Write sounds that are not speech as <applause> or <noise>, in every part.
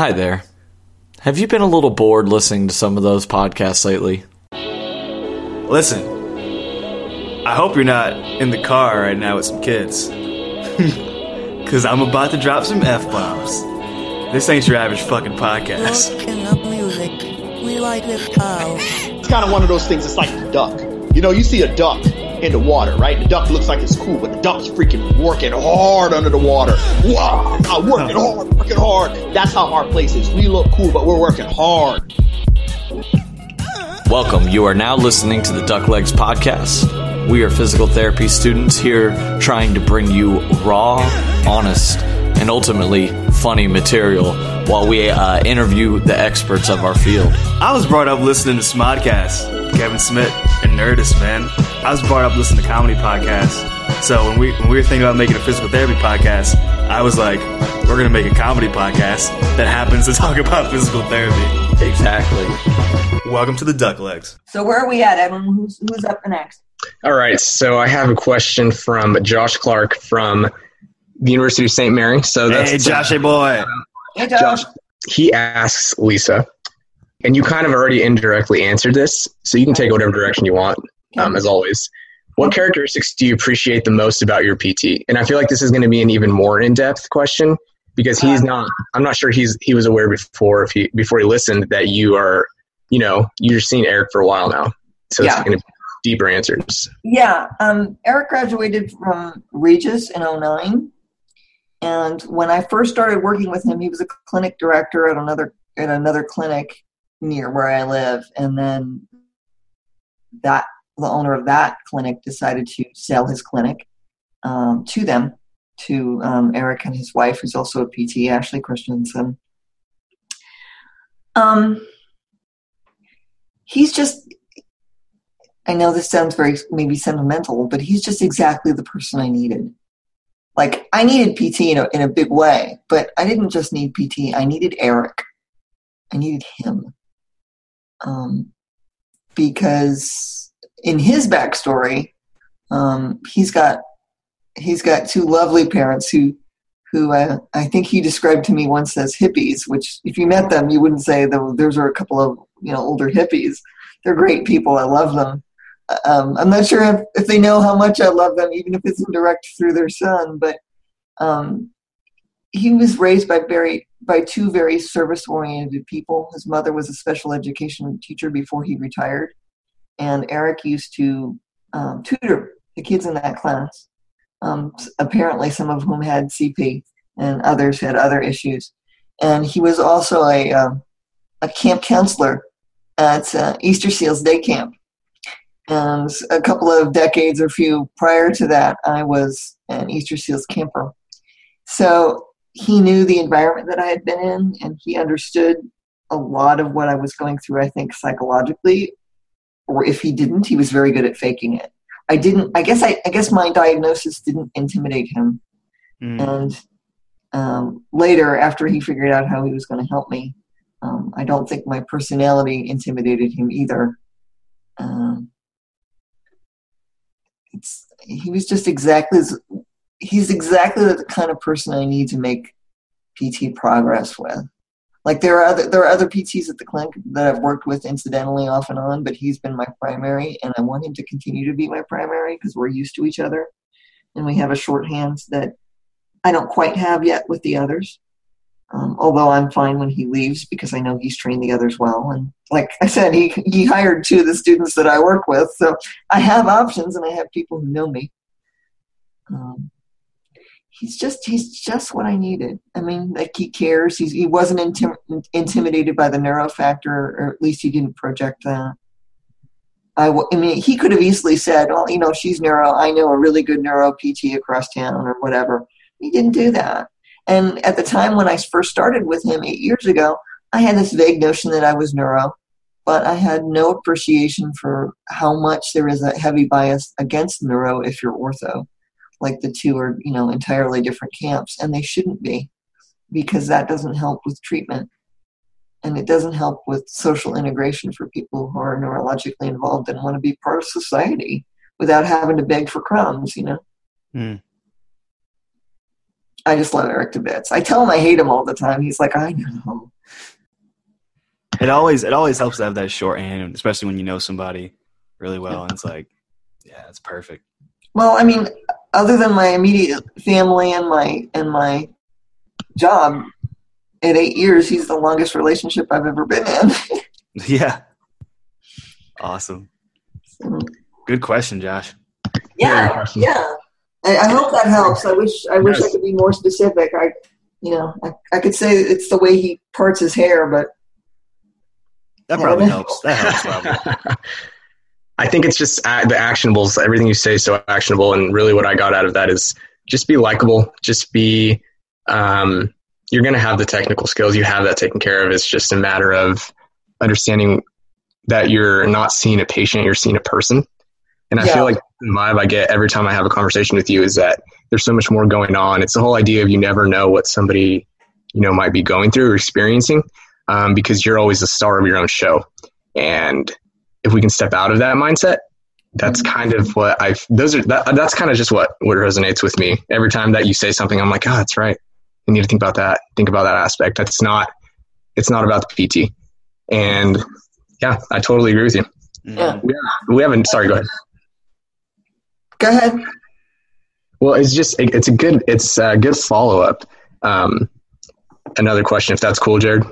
Hi there. Have you been a little bored listening to some of those podcasts lately? Listen, I hope you're not in the car right now with some kids. <laughs> Because I'm about to drop some F bombs. This ain't your average fucking podcast. Music. We like this. It's kind of one of those things. It's like the duck. You know, you see a duck in the water, right? The duck looks like it's cool, but the duck's freaking working hard under the water. Wow, I'm working hard, working hard. That's how our place is. We look cool, but we're working hard. Welcome. You are now listening to the Duck Legs Podcast. We are physical therapy students here trying to bring you raw, honest, and ultimately funny material while we uh, interview the experts of our field. I was brought up listening to Smodcast, Kevin Smith, and Nerdist, man. I was brought up listening to comedy podcasts. So when we when we were thinking about making a physical therapy podcast, I was like, we're gonna make a comedy podcast that happens to <laughs> talk about physical therapy. Exactly. Welcome to the Duck Legs. So where are we at, Evan? Who's who's up next? All right, so I have a question from Josh Clark from the University of St. Mary. So that's Hey, Josh, hey boy. Hey, Josh. Josh. He asks Lisa, and you kind of already indirectly answered this, so you can take whatever direction you want, um, as always. What characteristics do you appreciate the most about your PT? And I feel like this is going to be an even more in-depth question because he's not. I'm not sure he's he was aware before if he before he listened that you are, you know, you're seeing Eric for a while now, so Yeah. it's going to be deeper answers. Yeah, um, Eric graduated from Regis in 09. And when I first started working with him, he was a clinic director at another at another clinic near where I live. And then that the owner of that clinic decided to sell his clinic um, to them, to um, Eric and his wife, who's also a PT, Ashley Christensen. Um, he's just I know this sounds very maybe sentimental, but he's just exactly the person I needed. Like I needed PT in a, in a big way, but I didn't just need PT. I needed Eric. I needed him. Um, because in his backstory, um, he's got he's got two lovely parents who who uh, I think he described to me once as hippies. Which, if you met them, you wouldn't say that those are a couple of you know older hippies. They're great people. I love them um, I'm not sure if, if they know how much I love them, even if it's indirect through their son. But um, he was raised by very by two very service oriented people. His mother was a special education teacher before he retired, and Eric used to um, tutor the kids in that class. Um, apparently, some of whom had CP, and others had other issues. And he was also a um a camp counselor at uh, Easter Seals Day Camp and a couple of decades or few prior to that, I was an Easter Seals camper. So he knew the environment that I had been in, and he understood a lot of what I was going through, I think, psychologically. Or if he didn't, he was very good at faking it. I didn't, I guess, I, I guess my diagnosis didn't intimidate him. Mm. And um, later, after he figured out how he was going to help me, um, I don't think my personality intimidated him either. Um, it's he was just exactly he's exactly the kind of person I need to make PT progress with. Like there are other there are other PTs at the clinic that I've worked with incidentally off and on, but he's been my primary, and I want him to continue to be my primary because we're used to each other, and we have a shorthand that I don't quite have yet with the others. Um, although I'm fine when he leaves because I know he's trained the others well, and like I said, he he hired two of the students that I work with, so I have options and I have people who know me. Um, he's just he's just what I needed. I mean, like he cares. He's, he wasn't intim- intimidated by the neuro factor, or at least he didn't project that. I, w- I mean, he could have easily said, "Well, you know, she's neuro. I know a really good neuro PT across town, or whatever." He didn't do that. And at the time when I first started with him eight years ago, I had this vague notion that I was neuro, but I had no appreciation for how much there is a heavy bias against neuro if you're ortho. Like the two are, you know, entirely different camps, and they shouldn't be, because that doesn't help with treatment, and it doesn't help with social integration for people who are neurologically involved and want to be part of society without having to beg for crumbs, you know. Hmm. I just love Eric to bits. I tell him I hate him all the time. He's like, I know. It always it always helps to have that shorthand, especially when you know somebody really well. And it's like, yeah, it's perfect. Well, I mean, other than my immediate family and my and my job, at eight years, he's the longest relationship I've ever been in. <laughs> Yeah. Awesome. Good question, Josh. yeah, yeah. I, I hope that helps. I wish I wish I could be more specific. I, you know, I, I could say it's the way he parts his hair, but That probably helps. That helps probably. <laughs> I think it's just the actionables. Everything you say is so actionable, and really, what I got out of that is just be likable. Just be. Um, you're going to have the technical skills. You have that taken care of. It's just a matter of understanding that you're not seeing a patient. You're seeing a person. And I Yeah. feel like the vibe I get every time I have a conversation with you is that there's so much more going on. It's the whole idea of you never know what somebody you know might be going through or experiencing um, because you're always the star of your own show. And if we can step out of that mindset, that's kind of what I've, Those are that, that's kind of just what what resonates with me. Every time that you say something, I'm like, oh, that's right. I need to think about that. Think about that aspect. That's not. It's not about the PT. And yeah, I totally agree with you. Yeah. We, we haven't. Sorry, go ahead. go ahead. Well, it's just it's a good it's a good follow up. Um, another question, if that's cool, Jared.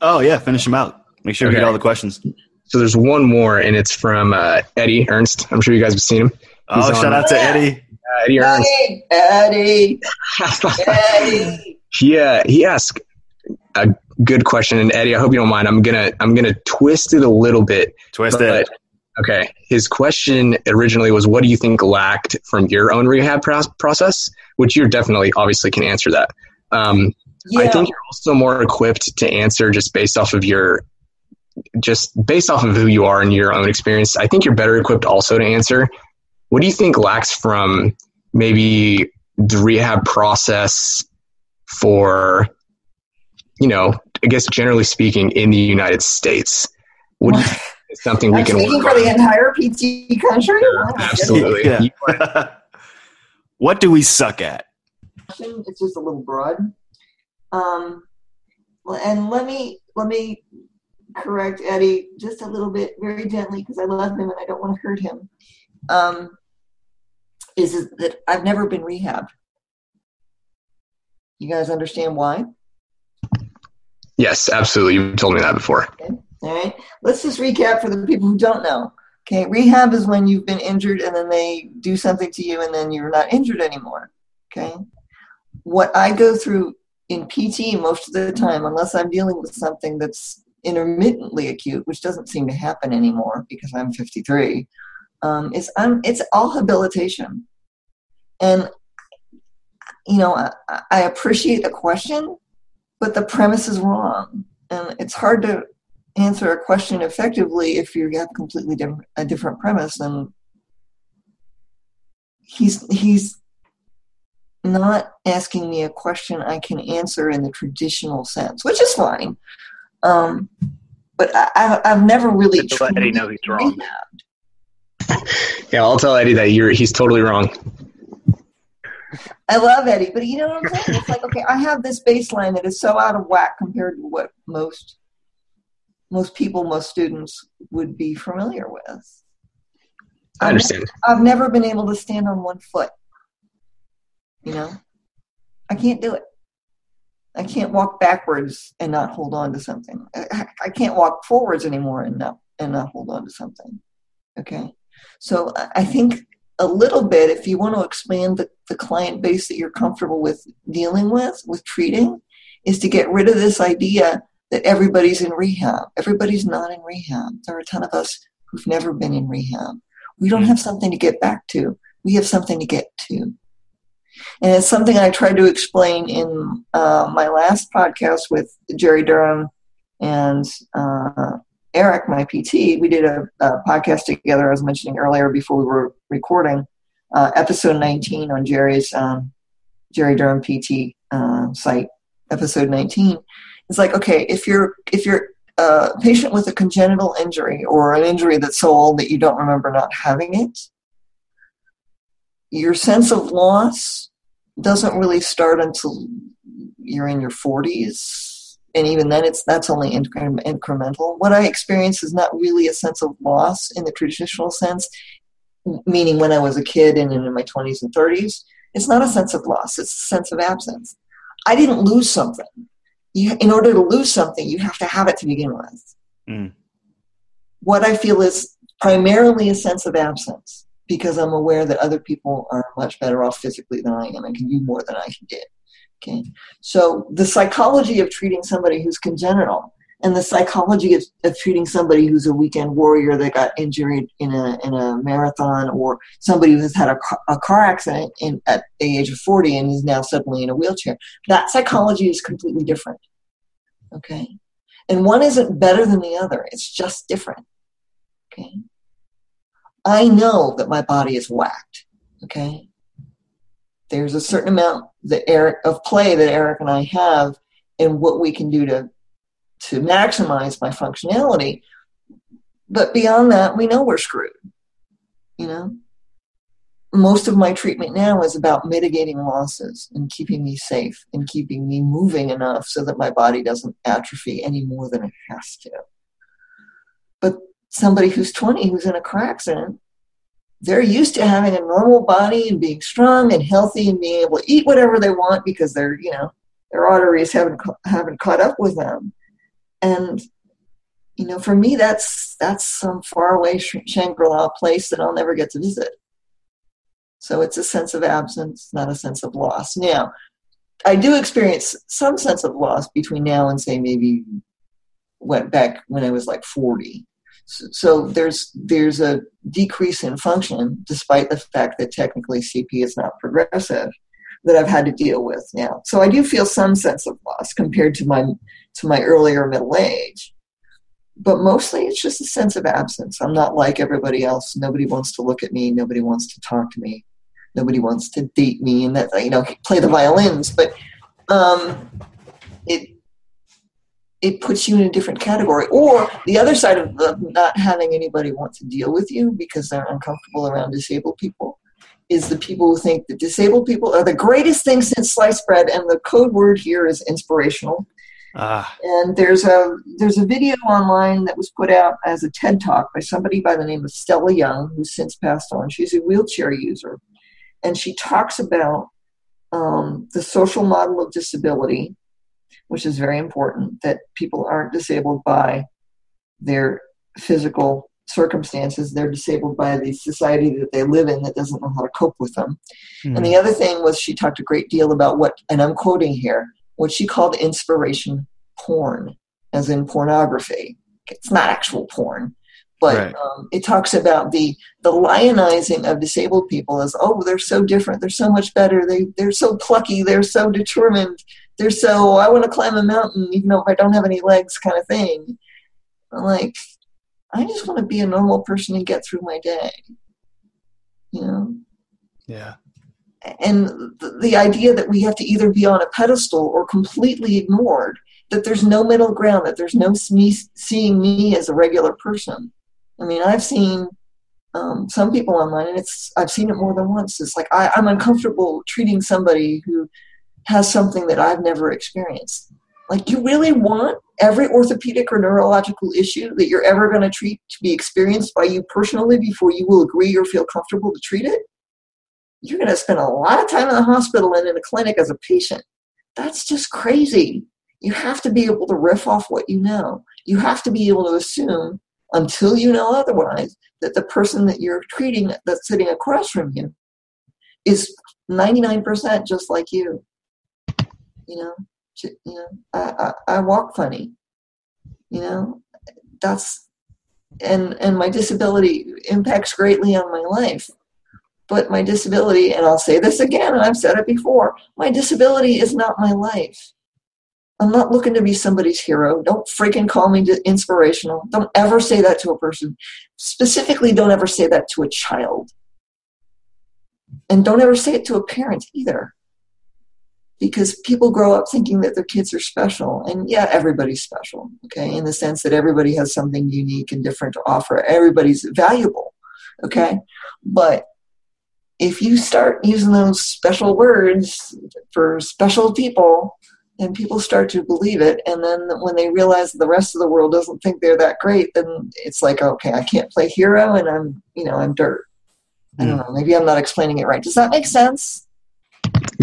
Oh yeah, finish them out. Make sure we get all the questions. So there's one more, and it's from uh, Eddie Ernst. I'm sure you guys have seen him. Oh, He's shout out to Eddie. Uh, Eddie Ernst. Eddie, <laughs> Eddie, Eddie. he uh, he asked a good question, and Eddie, I hope you don't mind. I'm gonna I'm gonna twist it a little bit. Twist but- it. Okay, his question originally was, "What do you think lacked from your own rehab pro- process?" Which you're definitely obviously can answer that. Um, Yeah. I think you're also more equipped to answer just based off of your just based off of who you are and your own experience. I think you're better equipped also to answer. What do you think lacks from maybe the rehab process for you know, I guess generally speaking in the United States? What do you <laughs> think is something we can speaking work for the entire PT country. Wow. Absolutely. Yeah. <laughs> what do we suck at? It's just a little broad. Um, and let me let me correct Eddie just a little bit, very gently, because I love him and I don't want to hurt him. Um, is is that I've never been rehabbed. You guys understand why? Yes, absolutely. You've told me that before. All right. Let's just recap for the people who don't know. Okay, rehab is when you've been injured and then they do something to you and then you're not injured anymore. Okay. What I go through in PT most of the time, unless I'm dealing with something that's intermittently acute, which doesn't seem to happen anymore because I'm 53, um, I'm, it's all habilitation. And, you know, I, I appreciate the question, but the premise is wrong. And it's hard to answer a question effectively if you have completely different a different premise and he's he's not asking me a question I can answer in the traditional sense, which is fine. Um, but I, I, I've never really to let Eddie know he's wrong. <laughs> Yeah, I'll tell Eddie that you're he's totally wrong. I love Eddie, but you know what I'm saying? It's like, okay, I have this baseline that is so out of whack compared to what most most people, most students would be familiar with. I understand. I've never been able to stand on one foot. You know, I can't do it. I can't walk backwards and not hold on to something. I, I can't walk forwards anymore and not and not hold on to something. Okay, so I- think a little bit, if you want to expand the, the client base that you're comfortable with dealing with, with treating, is to get rid of this idea that everybody's in rehab. Everybody's not in rehab. There are a ton of us who've never been in rehab. We don't hmm. have something to get back to. We have something to get to. And it's something I tried to explain in uh, my last podcast with Jerry Durham and uh, Eric, my PT. We did a, a, podcast together, I was mentioning earlier before we were recording, uh, episode 19 on Jerry's um, Jerry Durham PT uh, site, episode 19. It's like, okay, if you're if you're a patient with a congenital injury or an injury that's so old that you don't remember not having it, your sense of loss doesn't really start until you're in your 40s and even then it's that's only incre- incremental. What i experience is not really a sense of loss in the traditional sense meaning when i was a kid and in my 20s and 30s it's not a sense of loss it's a sense of absence. I didn't lose something. You, in order to lose something you have to have it to begin with. Mm. what i feel is primarily a sense of absence because i'm aware that other people are much better off physically than i am and can do more than i can do Okay. So the psychology of treating somebody who's congenital and the psychology of, of treating somebody who's a weekend warrior that got injured in a, in a marathon or somebody who has had a, car, a car accident in, at the age of 40 and is now suddenly in a wheelchair, that psychology is completely different. Okay. And one isn't better than the other. It's just different. Okay. I know that my body is whacked. Okay there's a certain amount that Eric of play that Eric and I have in what we can do to to maximize my functionality. But beyond that, we know we're screwed. You know? Most of my treatment now is about mitigating losses and keeping me safe and keeping me moving enough so that my body doesn't atrophy any more than it has to. But somebody who's 20 who's in a car accident they're used to having a normal body and being strong and healthy and being able to eat whatever they want because they're you know their arteries haven't haven't caught up with them. And you know for me that's that's some faraway shangri-la place that i'll never get to visit. So it's a sense of absence not a sense of loss. Now i do experience some sense of loss between now and say maybe went back when i was like 40 so there's there's a decrease in function, despite the fact that technically CP is not progressive, that I've had to deal with now. So I do feel some sense of loss compared to my to my earlier middle age, but mostly it's just a sense of absence. I'm not like everybody else. Nobody wants to look at me. Nobody wants to talk to me. Nobody wants to date me and that you know play the violins. But um, it it puts you in a different category. Or the other side of the not having anybody want to deal with you because they're uncomfortable around disabled people is the people who think that disabled people are the greatest thing since sliced bread, and the code word here is inspirational. Ah. And there's a there's a video online that was put out as a TED talk by somebody by the name of Stella Young, who's since passed on. She's a wheelchair user, and she talks about um, the social model of disability which is very important that people aren't disabled by their physical circumstances they're disabled by the society that they live in that doesn't know how to cope with them mm. and the other thing was she talked a great deal about what and i'm quoting here what she called inspiration porn as in pornography it's not actual porn but right. um, it talks about the the lionizing of disabled people as oh they're so different they're so much better they they're so plucky they're so determined they're so I want to climb a mountain even though I don't have any legs kind of thing. I'm like, I just want to be a normal person and get through my day. You know? Yeah. And the, the idea that we have to either be on a pedestal or completely ignored, that there's no middle ground, that there's no me seeing me as a regular person. I mean, I've seen um, some people online, and it's I've seen it more than once. It's like I, I'm uncomfortable treating somebody who has something that I've never experienced. Like, do you really want every orthopedic or neurological issue that you're ever going to treat to be experienced by you personally before you will agree or feel comfortable to treat it? You're going to spend a lot of time in the hospital and in a clinic as a patient. That's just crazy. You have to be able to riff off what you know. You have to be able to assume, until you know otherwise, that the person that you're treating that's sitting across from you is 99% just like you you know, you know, I, I, I walk funny, you know, that's, and, and my disability impacts greatly on my life. But my disability, and I'll say this again, and I've said it before, my disability is not my life. I'm not looking to be somebody's hero. Don't freaking call me inspirational. Don't ever say that to a person. Specifically, don't ever say that to a child. And don't ever say it to a parent either because people grow up thinking that their kids are special and yeah everybody's special okay in the sense that everybody has something unique and different to offer everybody's valuable okay but if you start using those special words for special people, then people start to believe it. And then when they realize the rest of the world doesn't think they're that great, then it's like, okay, I can't play hero and I'm, you know, I'm dirt. I don't mm. know. Maybe I'm not explaining it right. Does that make sense?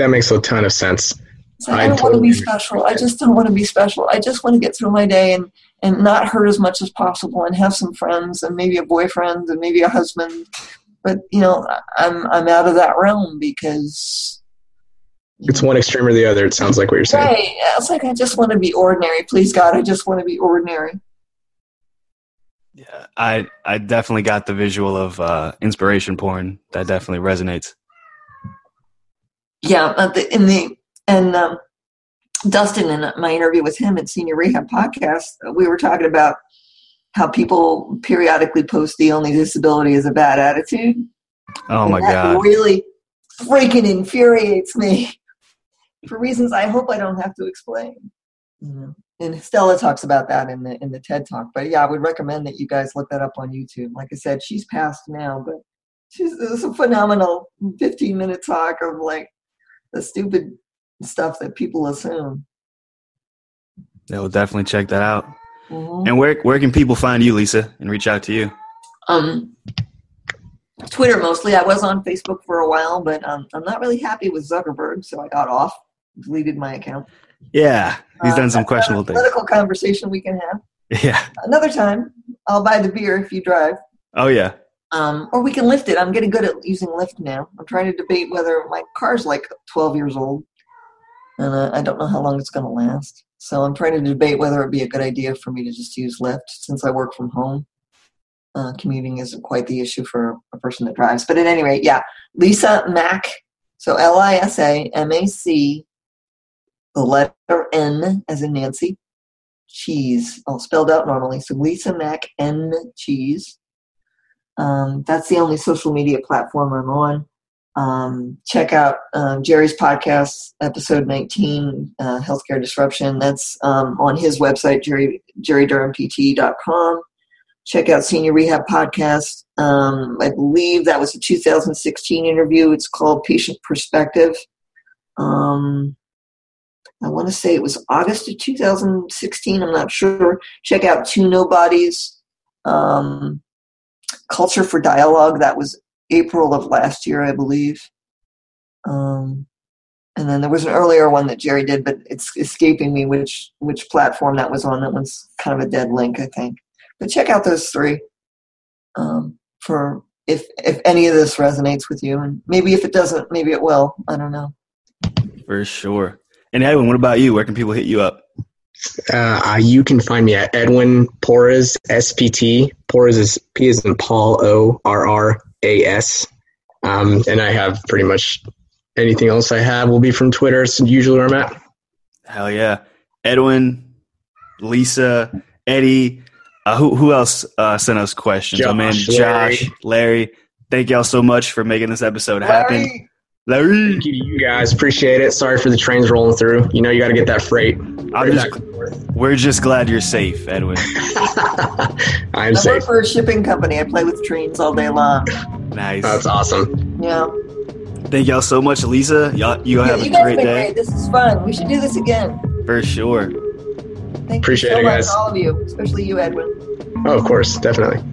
That makes a ton of sense. It's like, I I don't want to be special. I just don't want to be special. I just want to get through my day and, and not hurt as much as possible and have some friends and maybe a boyfriend and maybe a husband. But you know, I'm I'm out of that realm because It's one extreme or the other. It sounds like what you're saying. right. It's like I just want to be ordinary. Please God, I just want to be ordinary. Yeah, I I definitely got the visual of uh, inspiration porn. That definitely resonates. Yeah, uh, the, in the and um, Dustin in my interview with him at Senior Rehab Podcast, uh, we were talking about how people periodically post the only disability is a bad attitude. Oh And my that god. really freaking infuriates me for reasons I hope I don't have to explain. You know, and Stella talks about that in the in the TED talk. But yeah, I would recommend that you guys look that up on YouTube. Like I said, she's passed now, but she's it's a phenomenal 15 minute talk of like the stupid stuff that people assume. Yeah, we'll definitely check that out. Mhm. And where where can people find you, Lisa, and reach out to you? Um, Twitter mostly. I was on Facebook for a while, but um, I'm not really happy with Zuckerberg, so I got off, deleted my account. Yeah, he's Uh, done some that's questionable a things. Political conversation we can have <laughs> Yeah. another time. I'll buy the beer if you drive, Oh yeah. Um, or we can lift it. I'm getting good at using Lyft now. I'm trying to debate whether my car's like 12 years old, and uh, I don't know how long it's going to last. So I'm trying to debate whether it'd be a good idea for me to just use Lyft since I work from home. Uh, commuting isn't quite the issue for a person that drives. But at any rate, yeah, Lisa Mac. So L I S A M A C, the letter N as in Nancy, cheese, all spelled out normally. So Lisa Mac N cheese. Um, that's the only social media platform I'm on. Um, check out um, Jerry's podcast, episode 19, uh, Healthcare Disruption. That's um, on his website, Jerry, jerrydurhampt.com. Check out Senior Rehab Podcast. Um, I believe that was a 2016 interview. It's called Patient Perspective. Um, I want to say it was August of 2016. I'm not sure. Check out Two Nobodies. Um, Culture for Dialogue. That was April of last year, I believe. Um, and then there was an earlier one that Jerry did, but it's escaping me which which platform that was on. That one's kind of a dead link, I think. But check out those three um, for if if any of this resonates with you, and maybe if it doesn't, maybe it will. I don't know. For sure. And Edwin, what about you? Where can people hit you up? Uh, you can find me at Edwin Porras, SPT. Porras is P is in Paul, O R R A S. Um, and I have pretty much anything else I have will be from Twitter. It's usually where I'm at. Hell yeah. Edwin, Lisa, Eddie. Uh, who who else uh, sent us questions? oh man, Josh, Josh, Larry. Thank y'all so much for making this episode happen. Larry, Larry. Thank you to you guys. Appreciate it. Sorry for the trains rolling through. You know, you got to get that freight. I'm just, back and forth. we're just glad you're safe, Edwin. <laughs> I'm I safe. work for a shipping company. I play with trains all day long. Nice. That's awesome. Yeah. Thank y'all so much, Lisa. Y'all, you Yeah, have you a guys great been day. great. This is fun. We should do this again. For sure. Thank Appreciate you so it, much, guys. all of you, especially you, Edwin. Oh, of course. Definitely.